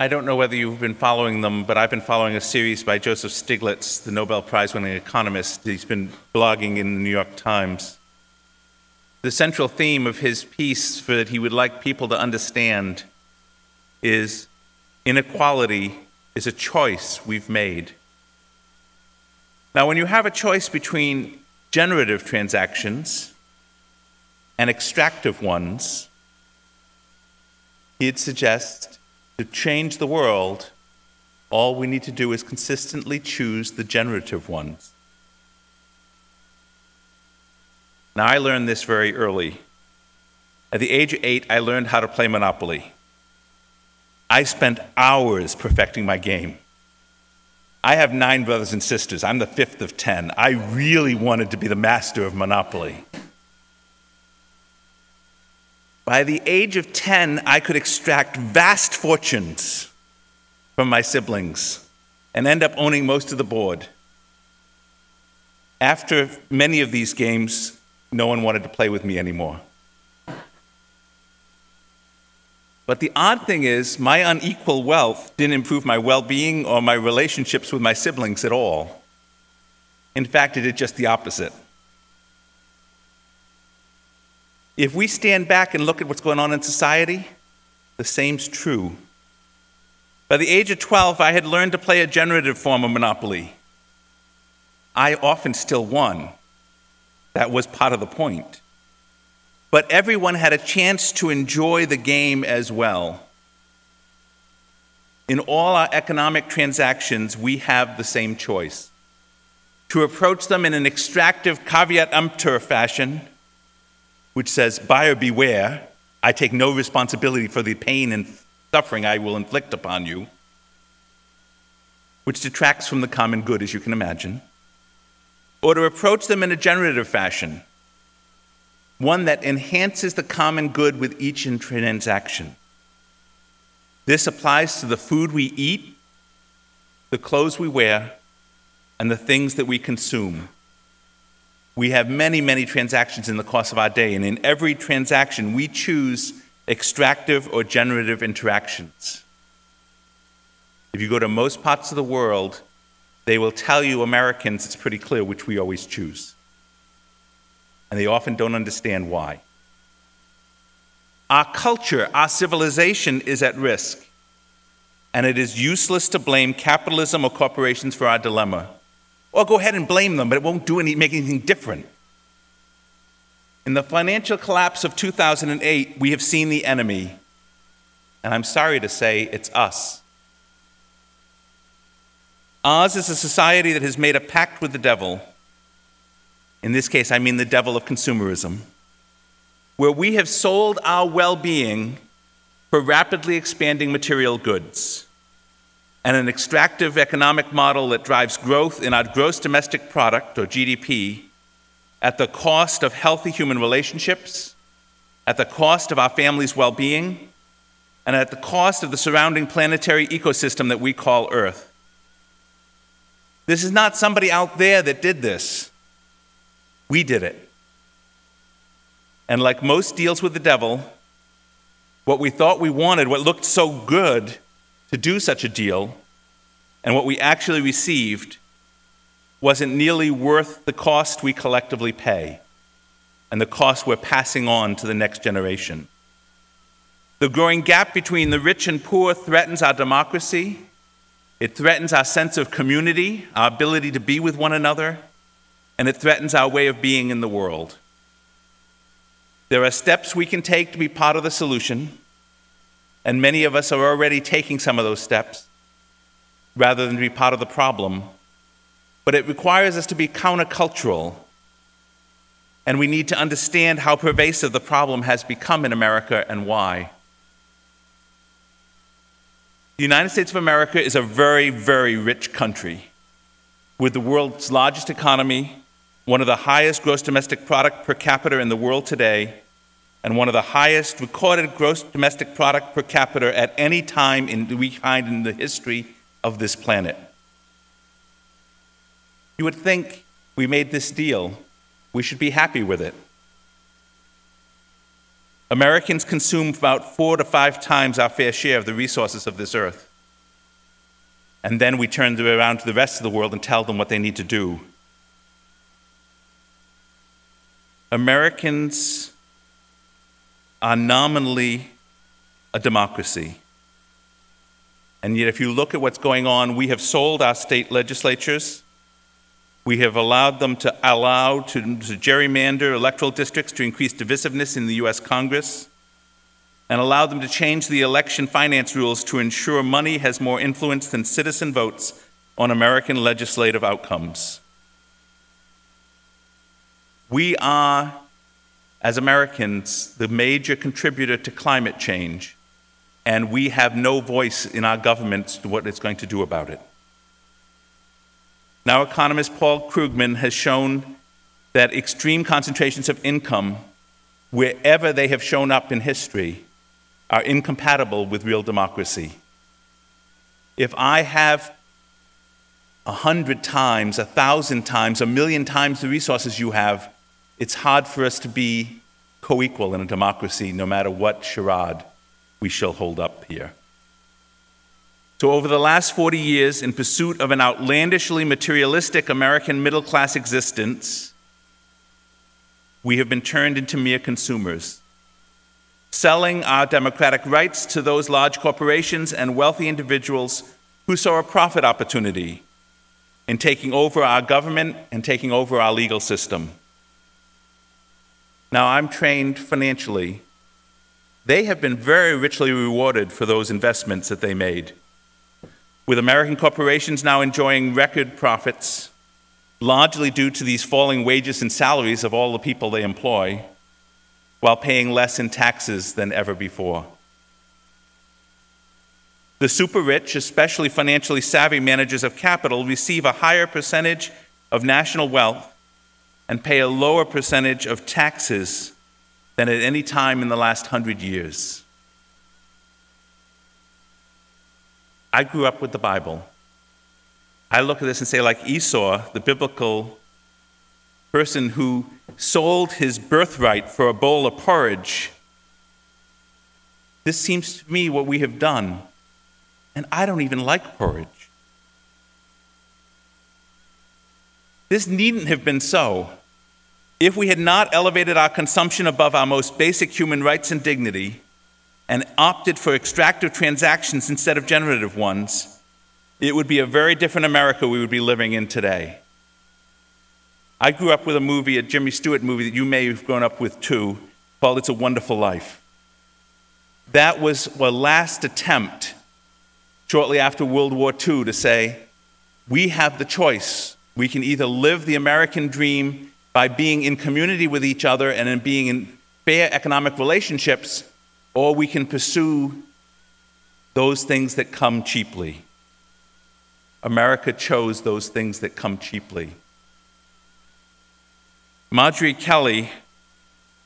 I don't know whether you've been following them, but I've been following a series by Joseph Stiglitz, the Nobel Prize winning economist. He's been blogging in the New York Times. The central theme of his piece, for that he would like people to understand, is inequality is a choice we've made. Now, when you have a choice between generative transactions and extractive ones, he'd suggest to change the world, all we need to do is consistently choose the generative ones. Now, I learned this very early. At the age of eight, I learned how to play Monopoly. I spent hours perfecting my game. I have nine brothers and sisters. I'm the fifth of ten. I really wanted to be the master of Monopoly. By the age of 10, I could extract vast fortunes from my siblings and end up owning most of the board. After many of these games, no one wanted to play with me anymore. But the odd thing is, my unequal wealth didn't improve my well being or my relationships with my siblings at all. In fact, it did just the opposite. If we stand back and look at what's going on in society, the same's true. By the age of 12, I had learned to play a generative form of Monopoly. I often still won. That was part of the point. But everyone had a chance to enjoy the game as well. In all our economic transactions, we have the same choice to approach them in an extractive caveat emptor fashion which says, Buyer beware, I take no responsibility for the pain and suffering I will inflict upon you, which detracts from the common good, as you can imagine, or to approach them in a generative fashion, one that enhances the common good with each transaction. This applies to the food we eat, the clothes we wear, and the things that we consume. We have many, many transactions in the course of our day, and in every transaction, we choose extractive or generative interactions. If you go to most parts of the world, they will tell you, Americans, it's pretty clear which we always choose. And they often don't understand why. Our culture, our civilization is at risk, and it is useless to blame capitalism or corporations for our dilemma. Or go ahead and blame them, but it won't do any, make anything different. In the financial collapse of 2008, we have seen the enemy, and I'm sorry to say it's us. Ours is a society that has made a pact with the devil. In this case, I mean the devil of consumerism, where we have sold our well being for rapidly expanding material goods and an extractive economic model that drives growth in our gross domestic product, or GDP, at the cost of healthy human relationships, at the cost of our family's well being, and at the cost of the surrounding planetary ecosystem that we call Earth. This is not somebody out there that did this. We did it. And like most deals with the devil, what we thought we wanted, what looked so good, to do such a deal, and what we actually received wasn't nearly worth the cost we collectively pay and the cost we're passing on to the next generation. The growing gap between the rich and poor threatens our democracy. It threatens our sense of community, our ability to be with one another, and it threatens our way of being in the world. There are steps we can take to be part of the solution, and many of us are already taking some of those steps rather than to be part of the problem. But it requires us to be countercultural. And we need to understand how pervasive the problem has become in America and why. The United States of America is a very, very rich country with the world's largest economy, one of the highest gross domestic product per capita in the world today, and one of the highest recorded gross domestic product per capita at any time in, we find in the history of this planet. You would think we made this deal, we should be happy with it. Americans consume about four to five times our fair share of the resources of this earth. and then we turn around to the rest of the world and tell them what they need to do. Americans are nominally a democracy. And yet, if you look at what's going on, we have sold our state legislatures. We have allowed them to allow to, to gerrymander electoral districts to increase divisiveness in the U.S. Congress and allowed them to change the election finance rules to ensure money has more influence than citizen votes on American legislative outcomes. We are, as Americans, the major contributor to climate change and we have no voice in our governments to what it's going to do about it. Now, economist Paul Krugman has shown that extreme concentrations of income, wherever they have shown up in history, are incompatible with real democracy. If I have a hundred times, a thousand times, a million times the resources you have, it's hard for us to be co equal in a democracy, no matter what charade we shall hold up here. So, over the last 40 years, in pursuit of an outlandishly materialistic American middle class existence, we have been turned into mere consumers, selling our democratic rights to those large corporations and wealthy individuals who saw a profit opportunity in taking over our government and taking over our legal system. Now, I'm trained financially they have been very richly rewarded for those investments that they made. With American corporations now enjoying record profits, largely due to these falling wages and salaries of all the people they employ, while paying less in taxes than ever before. The super rich, especially financially savvy managers of capital, receive a higher percentage of national wealth and pay a lower percentage of taxes than at any time in the last hundred years. I grew up with the Bible. I look at this and say, like Esau, the biblical person who sold his birthright for a bowl of porridge, this seems to me what we have done. And I don't even like porridge. This needn't have been so. If we had not elevated our consumption above our most basic human rights and dignity and opted for extractive transactions instead of generative ones, it would be a very different America we would be living in today. I grew up with a movie, a Jimmy Stewart movie that you may have grown up with too, called It's a Wonderful Life. That was the last attempt, shortly after World War II, to say, we have the choice. We can either live the American dream by being in community with each other and in being in fair economic relationships, or we can pursue those things that come cheaply. America chose those things that come cheaply. Marjorie Kelly,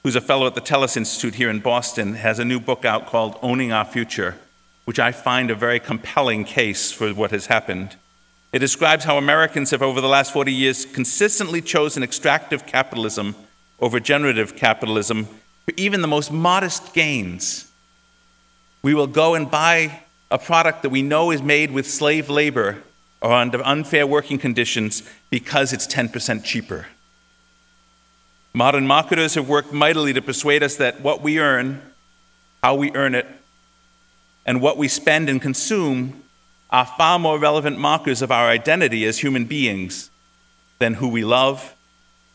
who's a fellow at the Tellus Institute here in Boston, has a new book out called Owning Our Future, which I find a very compelling case for what has happened. It describes how Americans have, over the last 40 years, consistently chosen extractive capitalism over generative capitalism for even the most modest gains. We will go and buy a product that we know is made with slave labor or under unfair working conditions because it's 10% cheaper. Modern marketers have worked mightily to persuade us that what we earn, how we earn it, and what we spend and consume are far more relevant markers of our identity as human beings than who we love,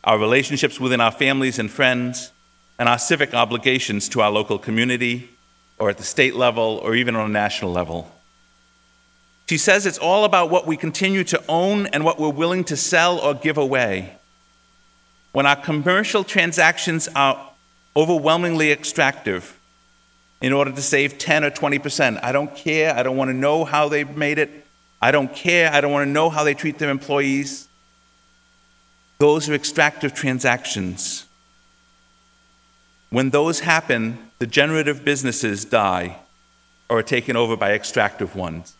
our relationships within our families and friends, and our civic obligations to our local community, or at the state level, or even on a national level. She says it's all about what we continue to own and what we're willing to sell or give away. When our commercial transactions are overwhelmingly extractive, in order to save 10 or 20%. I don't care. I don't want to know how they made it. I don't care. I don't want to know how they treat their employees. Those are extractive transactions. When those happen, the generative businesses die or are taken over by extractive ones.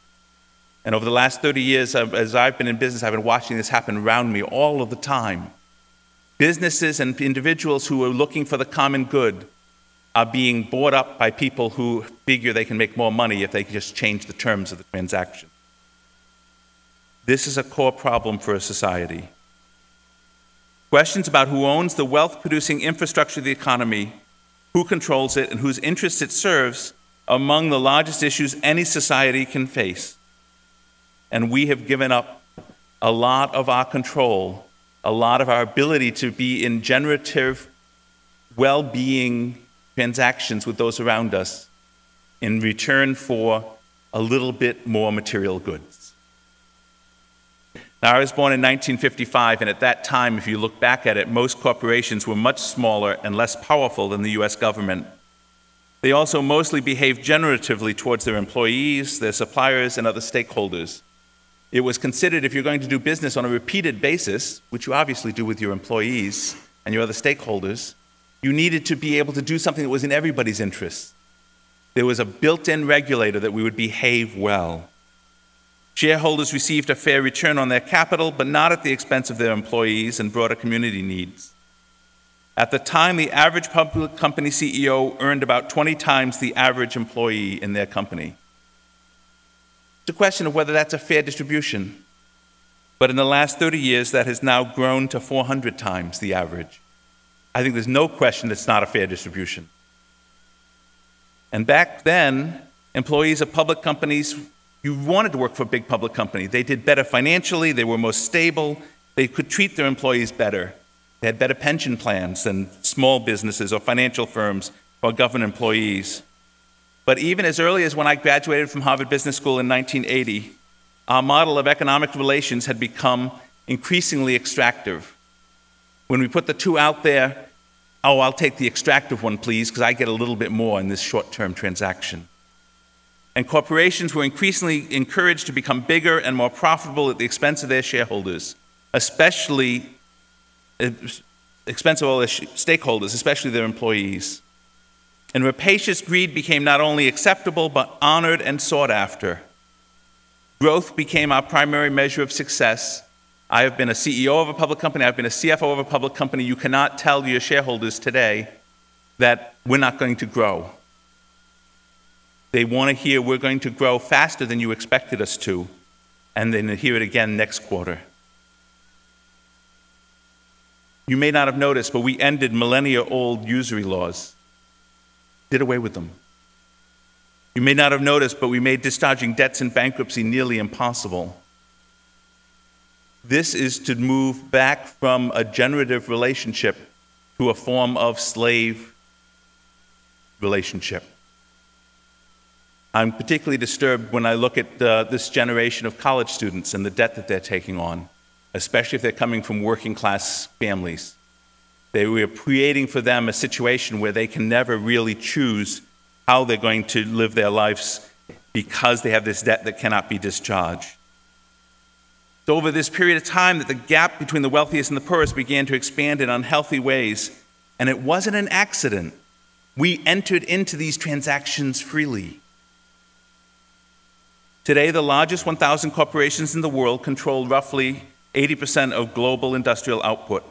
And over the last 30 years, as I've been in business, I've been watching this happen around me all of the time. Businesses and individuals who are looking for the common good are being bought up by people who figure they can make more money if they just change the terms of the transaction. This is a core problem for a society. Questions about who owns the wealth producing infrastructure of the economy, who controls it, and whose interests it serves are among the largest issues any society can face. And we have given up a lot of our control, a lot of our ability to be in generative well being transactions with those around us in return for a little bit more material goods. Now, I was born in 1955, and at that time, if you look back at it, most corporations were much smaller and less powerful than the US government. They also mostly behaved generatively towards their employees, their suppliers, and other stakeholders. It was considered if you're going to do business on a repeated basis, which you obviously do with your employees and your other stakeholders, you needed to be able to do something that was in everybody's interest. There was a built in regulator that we would behave well. Shareholders received a fair return on their capital, but not at the expense of their employees and broader community needs. At the time, the average public company CEO earned about 20 times the average employee in their company. It's a question of whether that's a fair distribution. But in the last 30 years, that has now grown to 400 times the average. I think there's no question it's not a fair distribution. And back then, employees of public companies, you wanted to work for a big public company. They did better financially, they were more stable, they could treat their employees better. They had better pension plans than small businesses or financial firms or government employees. But even as early as when I graduated from Harvard Business School in 1980, our model of economic relations had become increasingly extractive. When we put the two out there, oh, I'll take the extractive one, please, because I get a little bit more in this short term transaction. And corporations were increasingly encouraged to become bigger and more profitable at the expense of their shareholders, especially uh, expense of all their stakeholders, especially their employees. And rapacious greed became not only acceptable, but honored and sought after. Growth became our primary measure of success, I have been a CEO of a public company, I've been a CFO of a public company. You cannot tell your shareholders today that we're not going to grow. They want to hear we're going to grow faster than you expected us to, and then hear it again next quarter. You may not have noticed, but we ended millennia old usury laws, did away with them. You may not have noticed, but we made discharging debts in bankruptcy nearly impossible. This is to move back from a generative relationship to a form of slave relationship. I'm particularly disturbed when I look at uh, this generation of college students and the debt that they're taking on, especially if they're coming from working class families. They, we are creating for them a situation where they can never really choose how they're going to live their lives because they have this debt that cannot be discharged over this period of time that the gap between the wealthiest and the poorest began to expand in unhealthy ways. And it wasn't an accident. We entered into these transactions freely. Today, the largest 1,000 corporations in the world control roughly 80% of global industrial output.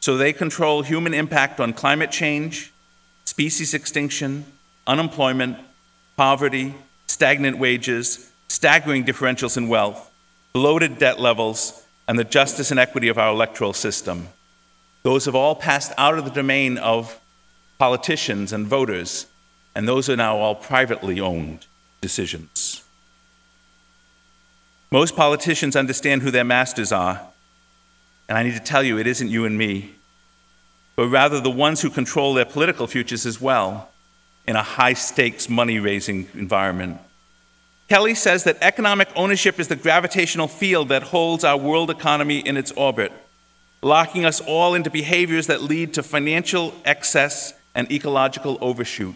So they control human impact on climate change, species extinction, unemployment, poverty, stagnant wages, staggering differentials in wealth, bloated debt levels, and the justice and equity of our electoral system. Those have all passed out of the domain of politicians and voters, and those are now all privately owned decisions. Most politicians understand who their masters are, and I need to tell you, it isn't you and me, but rather the ones who control their political futures as well in a high stakes money raising environment. Kelly says that economic ownership is the gravitational field that holds our world economy in its orbit, locking us all into behaviors that lead to financial excess and ecological overshoot.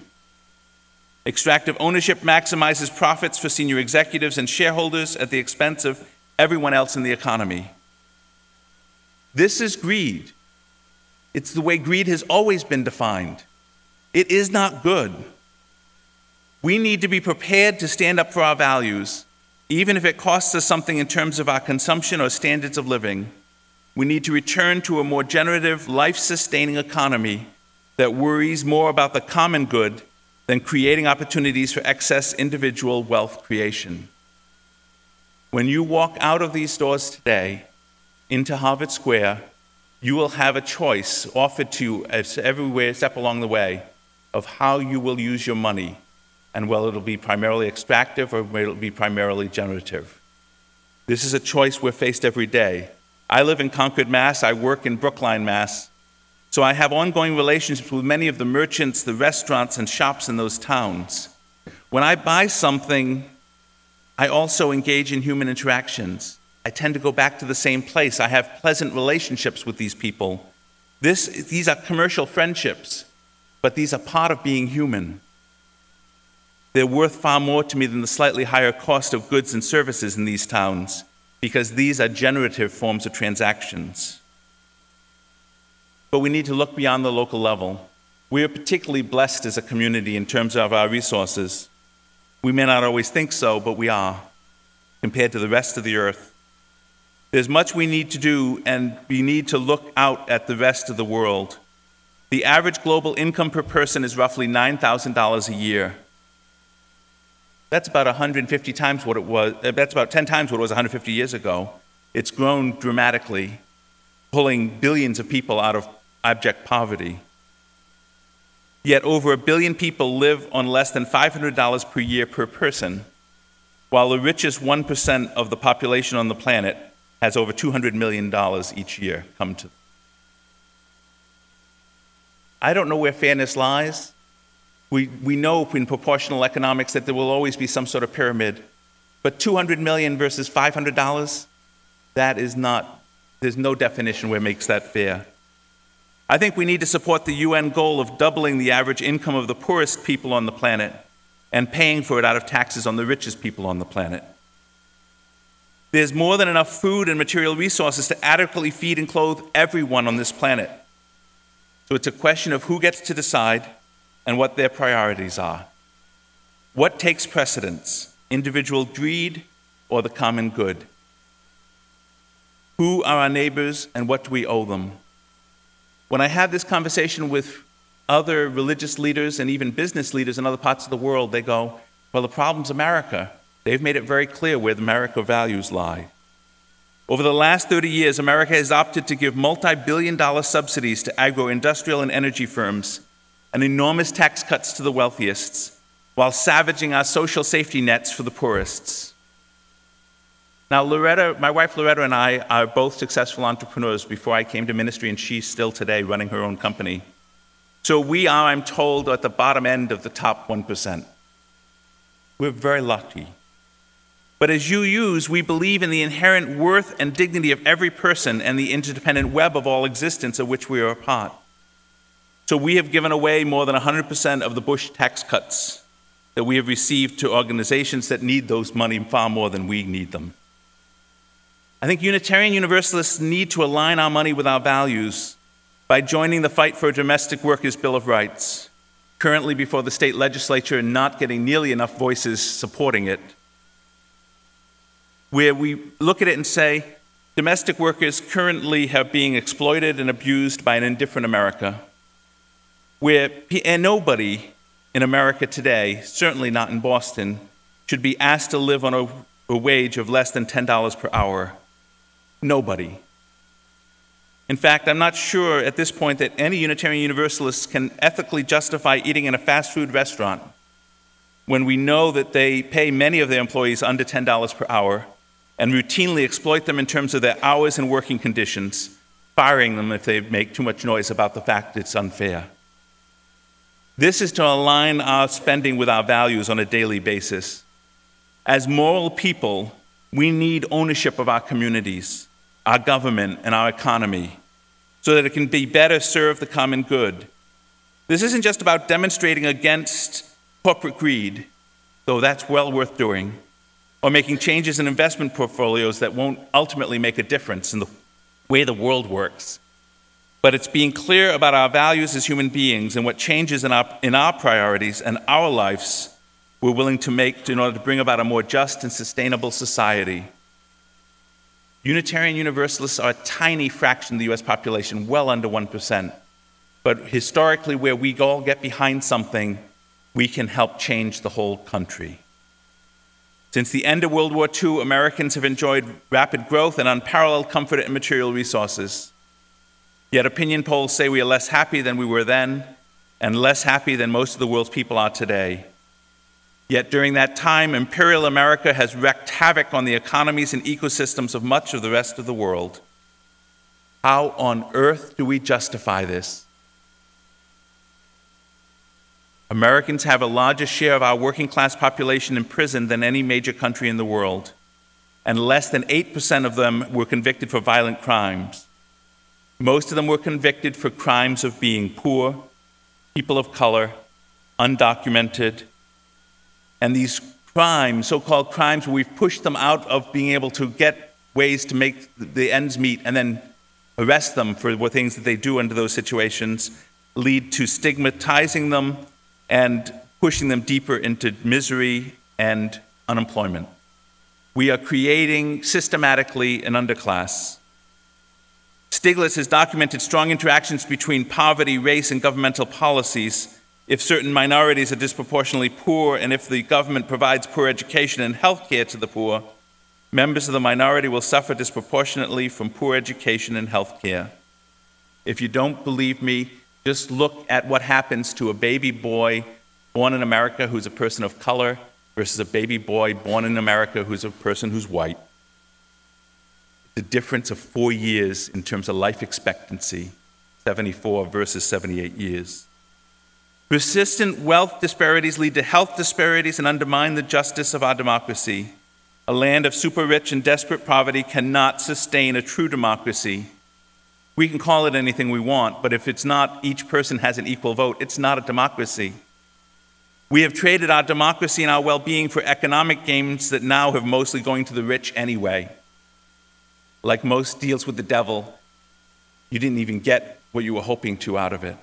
Extractive ownership maximizes profits for senior executives and shareholders at the expense of everyone else in the economy. This is greed. It's the way greed has always been defined. It is not good. We need to be prepared to stand up for our values, even if it costs us something in terms of our consumption or standards of living. We need to return to a more generative, life sustaining economy that worries more about the common good than creating opportunities for excess individual wealth creation. When you walk out of these doors today into Harvard Square, you will have a choice offered to you as everywhere step along the way of how you will use your money and whether it'll be primarily extractive or whether it'll be primarily generative. This is a choice we're faced every day. I live in Concord, Mass. I work in Brookline, Mass. So I have ongoing relationships with many of the merchants, the restaurants, and shops in those towns. When I buy something, I also engage in human interactions. I tend to go back to the same place. I have pleasant relationships with these people. This, these are commercial friendships, but these are part of being human. They're worth far more to me than the slightly higher cost of goods and services in these towns, because these are generative forms of transactions. But we need to look beyond the local level. We are particularly blessed as a community in terms of our resources. We may not always think so, but we are, compared to the rest of the earth. There's much we need to do, and we need to look out at the rest of the world. The average global income per person is roughly $9,000 a year. That's about 150 times what it was, uh, that's about 10 times what it was 150 years ago. It's grown dramatically, pulling billions of people out of abject poverty. Yet over a billion people live on less than $500 per year per person, while the richest 1% of the population on the planet has over $200 million each year come to. them. I don't know where fairness lies. We, we know in proportional economics that there will always be some sort of pyramid. But 200 million versus $500, that is not, there's no definition where makes that fair. I think we need to support the UN goal of doubling the average income of the poorest people on the planet and paying for it out of taxes on the richest people on the planet. There's more than enough food and material resources to adequately feed and clothe everyone on this planet. So it's a question of who gets to decide and what their priorities are. What takes precedence, individual greed or the common good? Who are our neighbors and what do we owe them? When I have this conversation with other religious leaders and even business leaders in other parts of the world, they go, Well, the problem's America. They've made it very clear where the America values lie. Over the last 30 years, America has opted to give multi billion dollar subsidies to agro industrial and energy firms and enormous tax cuts to the wealthiest while savaging our social safety nets for the poorest. Now, Loretta, my wife Loretta and I are both successful entrepreneurs before I came to ministry, and she's still today running her own company. So we are, I'm told, at the bottom end of the top 1%. We're very lucky. But as you use, we believe in the inherent worth and dignity of every person and the interdependent web of all existence of which we are a part. So we have given away more than 100% of the Bush tax cuts that we have received to organizations that need those money far more than we need them. I think Unitarian Universalists need to align our money with our values by joining the fight for a domestic workers' Bill of Rights, currently before the state legislature and not getting nearly enough voices supporting it, where we look at it and say, domestic workers currently are being exploited and abused by an indifferent America where and nobody in America today, certainly not in Boston, should be asked to live on a, a wage of less than $10 per hour. Nobody. In fact, I'm not sure at this point that any Unitarian Universalists can ethically justify eating in a fast food restaurant when we know that they pay many of their employees under $10 per hour and routinely exploit them in terms of their hours and working conditions, firing them if they make too much noise about the fact it's unfair. This is to align our spending with our values on a daily basis. As moral people, we need ownership of our communities, our government, and our economy so that it can be better serve the common good. This isn't just about demonstrating against corporate greed, though that's well worth doing, or making changes in investment portfolios that won't ultimately make a difference in the way the world works but it's being clear about our values as human beings and what changes in our, in our priorities and our lives we're willing to make in order to bring about a more just and sustainable society. Unitarian Universalists are a tiny fraction of the US population, well under 1%. But historically, where we all get behind something, we can help change the whole country. Since the end of World War II, Americans have enjoyed rapid growth and unparalleled comfort and material resources. Yet opinion polls say we are less happy than we were then and less happy than most of the world's people are today. Yet during that time, imperial America has wreaked havoc on the economies and ecosystems of much of the rest of the world. How on earth do we justify this? Americans have a larger share of our working class population in prison than any major country in the world, and less than 8% of them were convicted for violent crimes. Most of them were convicted for crimes of being poor, people of color, undocumented, and these crimes, so called crimes, we've pushed them out of being able to get ways to make the ends meet and then arrest them for things that they do under those situations, lead to stigmatizing them and pushing them deeper into misery and unemployment. We are creating systematically an underclass. Stiglitz has documented strong interactions between poverty, race, and governmental policies. If certain minorities are disproportionately poor, and if the government provides poor education and health care to the poor, members of the minority will suffer disproportionately from poor education and health care. If you don't believe me, just look at what happens to a baby boy born in America who's a person of color versus a baby boy born in America who's a person who's white. The difference of four years in terms of life expectancy 74 versus 78 years. Persistent wealth disparities lead to health disparities and undermine the justice of our democracy. A land of super rich and desperate poverty cannot sustain a true democracy. We can call it anything we want, but if it's not each person has an equal vote, it's not a democracy. We have traded our democracy and our well being for economic gains that now have mostly going to the rich anyway. Like most deals with the devil, you didn't even get what you were hoping to out of it.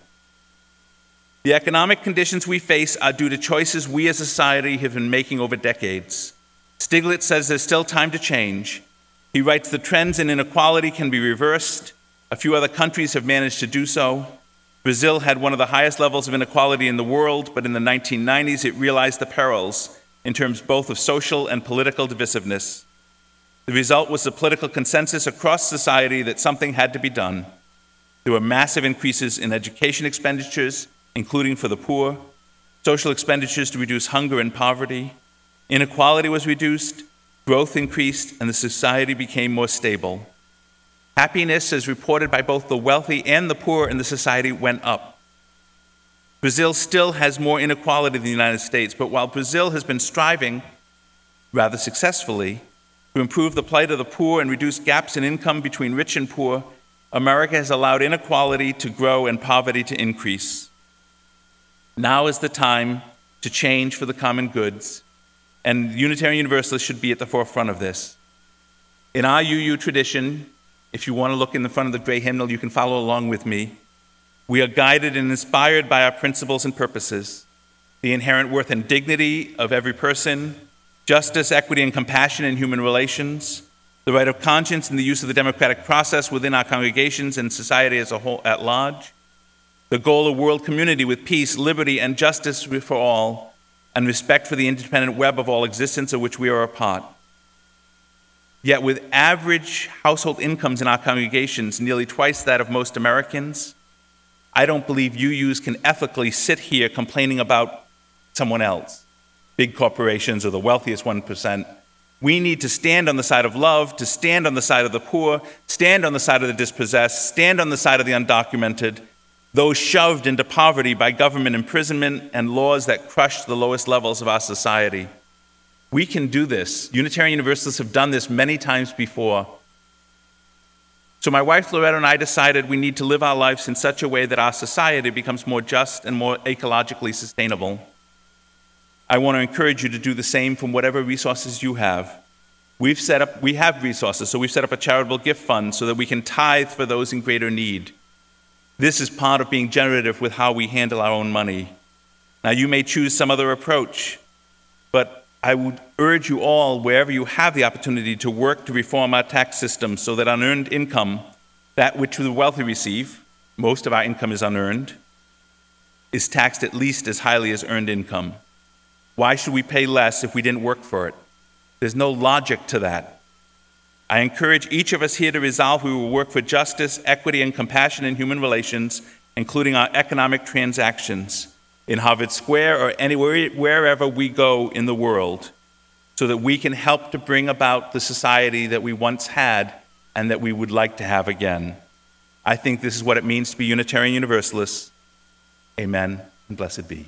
The economic conditions we face are due to choices we as a society have been making over decades. Stiglitz says there's still time to change. He writes the trends in inequality can be reversed a few other countries have managed to do so. Brazil had one of the highest levels of inequality in the world, but in the 1990s it realized the perils in terms both of social and political divisiveness. The result was a political consensus across society that something had to be done. There were massive increases in education expenditures, including for the poor, social expenditures to reduce hunger and poverty. Inequality was reduced, growth increased, and the society became more stable. Happiness, as reported by both the wealthy and the poor in the society, went up. Brazil still has more inequality than the United States, but while Brazil has been striving, rather successfully, to improve the plight of the poor and reduce gaps in income between rich and poor, America has allowed inequality to grow and poverty to increase. Now is the time to change for the common goods, and Unitarian Universalists should be at the forefront of this. In our UU tradition, if you want to look in the front of the gray hymnal, you can follow along with me. We are guided and inspired by our principles and purposes the inherent worth and dignity of every person, justice, equity, and compassion in human relations, the right of conscience and the use of the democratic process within our congregations and society as a whole at large, the goal of world community with peace, liberty, and justice for all, and respect for the independent web of all existence of which we are a part. Yet, with average household incomes in our congregations nearly twice that of most Americans, I don't believe UUs can ethically sit here complaining about someone else, big corporations or the wealthiest 1%. We need to stand on the side of love, to stand on the side of the poor, stand on the side of the dispossessed, stand on the side of the undocumented, those shoved into poverty by government imprisonment and laws that crush the lowest levels of our society. We can do this. Unitarian Universalists have done this many times before. So, my wife Loretta and I decided we need to live our lives in such a way that our society becomes more just and more ecologically sustainable. I want to encourage you to do the same from whatever resources you have. We've set up, we have resources, so we've set up a charitable gift fund so that we can tithe for those in greater need. This is part of being generative with how we handle our own money. Now, you may choose some other approach, but I would urge you all, wherever you have the opportunity, to work to reform our tax system so that unearned income, that which the wealthy receive, most of our income is unearned, is taxed at least as highly as earned income. Why should we pay less if we didn't work for it? There's no logic to that. I encourage each of us here to resolve we will work for justice, equity, and compassion in human relations, including our economic transactions in Harvard Square or anywhere wherever we go in the world, so that we can help to bring about the society that we once had and that we would like to have again. I think this is what it means to be Unitarian Universalists. Amen and blessed be.